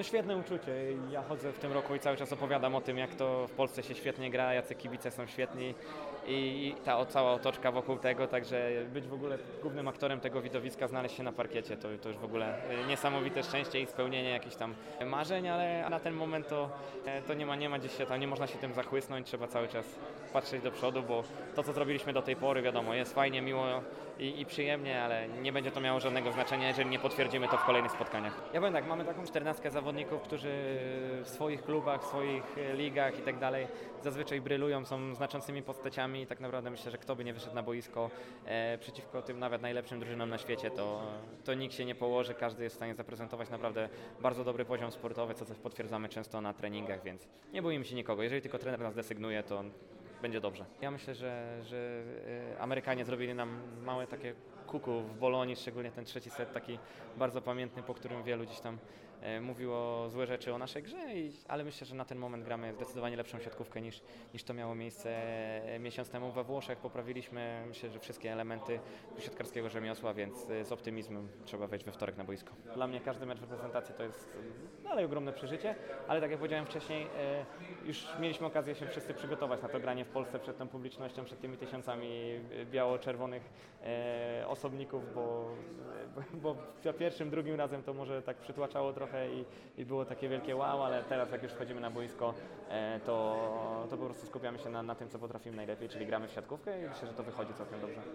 No świetne uczucie. Ja chodzę w tym roku i cały czas opowiadam o tym, jak to w Polsce się świetnie gra, jacy kibice są świetni i ta cała otoczka wokół tego, także być w ogóle głównym aktorem tego widowiska, znaleźć się na parkiecie, to, to już w ogóle e, niesamowite szczęście i spełnienie jakichś tam marzeń, ale na ten moment to, e, to nie, ma, nie ma gdzieś się tam, nie można się tym zachłysnąć, trzeba cały czas patrzeć do przodu, bo to, co zrobiliśmy do tej pory, wiadomo, jest fajnie, miło i, i przyjemnie, ale nie będzie to miało żadnego znaczenia, jeżeli nie potwierdzimy to w kolejnych spotkaniach. Ja powiem tak, mamy taką czternastkę zawodników, którzy w swoich klubach, w swoich e, ligach i tak dalej zazwyczaj brylują, są znaczącymi postaciami i tak naprawdę myślę, że kto by nie wyszedł na boisko e, przeciwko tym nawet najlepszym drużynom na świecie, to, to nikt się nie położy, każdy jest w stanie zaprezentować naprawdę bardzo dobry poziom sportowy, co też potwierdzamy często na treningach, więc nie boimy się nikogo. Jeżeli tylko trener nas desygnuje, to będzie dobrze. Ja myślę, że, że e, Amerykanie zrobili nam małe takie kuku w Bolonii, szczególnie ten trzeci set taki bardzo pamiętny, po którym wielu gdzieś tam e, mówiło złe rzeczy o naszej grze, i, ale myślę, że na ten moment gramy zdecydowanie lepszą siatkówkę niż, niż to miało miejsce e, miesiąc temu we Włoszech. Poprawiliśmy myślę, że wszystkie elementy siatkarskiego rzemiosła, więc z optymizmem trzeba wejść we wtorek na boisko. Dla mnie każdy mecz reprezentacji to jest dalej ogromne przeżycie, ale tak jak powiedziałem wcześniej, już mieliśmy okazję się wszyscy przygotować na to granie w Polsce przed tą publicznością, przed tymi tysiącami e, biało-czerwonych e, osobników, bo, bo za pierwszym, drugim razem to może tak przytłaczało trochę i, i było takie wielkie wow, ale teraz jak już wchodzimy na boisko, e, to, to po prostu skupiamy się na, na tym, co potrafimy najlepiej, czyli gramy w siatkówkę i myślę, że to wychodzi całkiem dobrze.